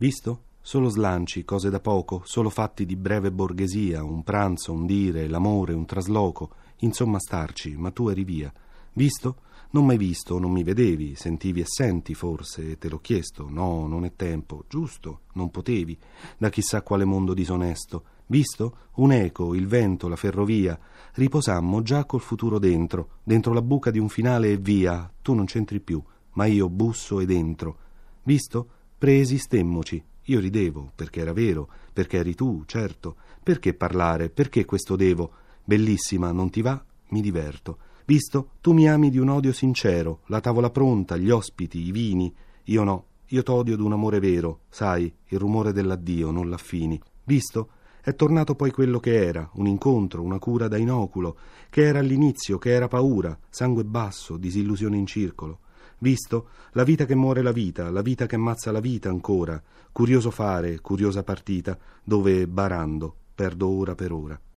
Visto? Solo slanci, cose da poco, solo fatti di breve borghesia, un pranzo, un dire, l'amore, un trasloco, insomma starci, ma tu eri via. Visto? Non m'hai visto, non mi vedevi, sentivi e senti forse, te l'ho chiesto. No, non è tempo. Giusto, non potevi. Da chissà quale mondo disonesto. Visto? Un eco, il vento, la ferrovia. Riposammo già col futuro dentro, dentro la buca di un finale e via. Tu non c'entri più, ma io busso e dentro. Visto? Preesistemmoci. Io ridevo, perché era vero, perché eri tu, certo. Perché parlare? Perché questo devo? Bellissima, non ti va? Mi diverto. Visto? Tu mi ami di un odio sincero, la tavola pronta, gli ospiti, i vini. Io no, io t'odio d'un amore vero, sai, il rumore dell'addio, non l'affini. Visto? È tornato poi quello che era, un incontro, una cura da inoculo, che era all'inizio, che era paura, sangue basso, disillusione in circolo. Visto? La vita che muore la vita, la vita che ammazza la vita ancora. Curioso fare, curiosa partita, dove, barando, perdo ora per ora.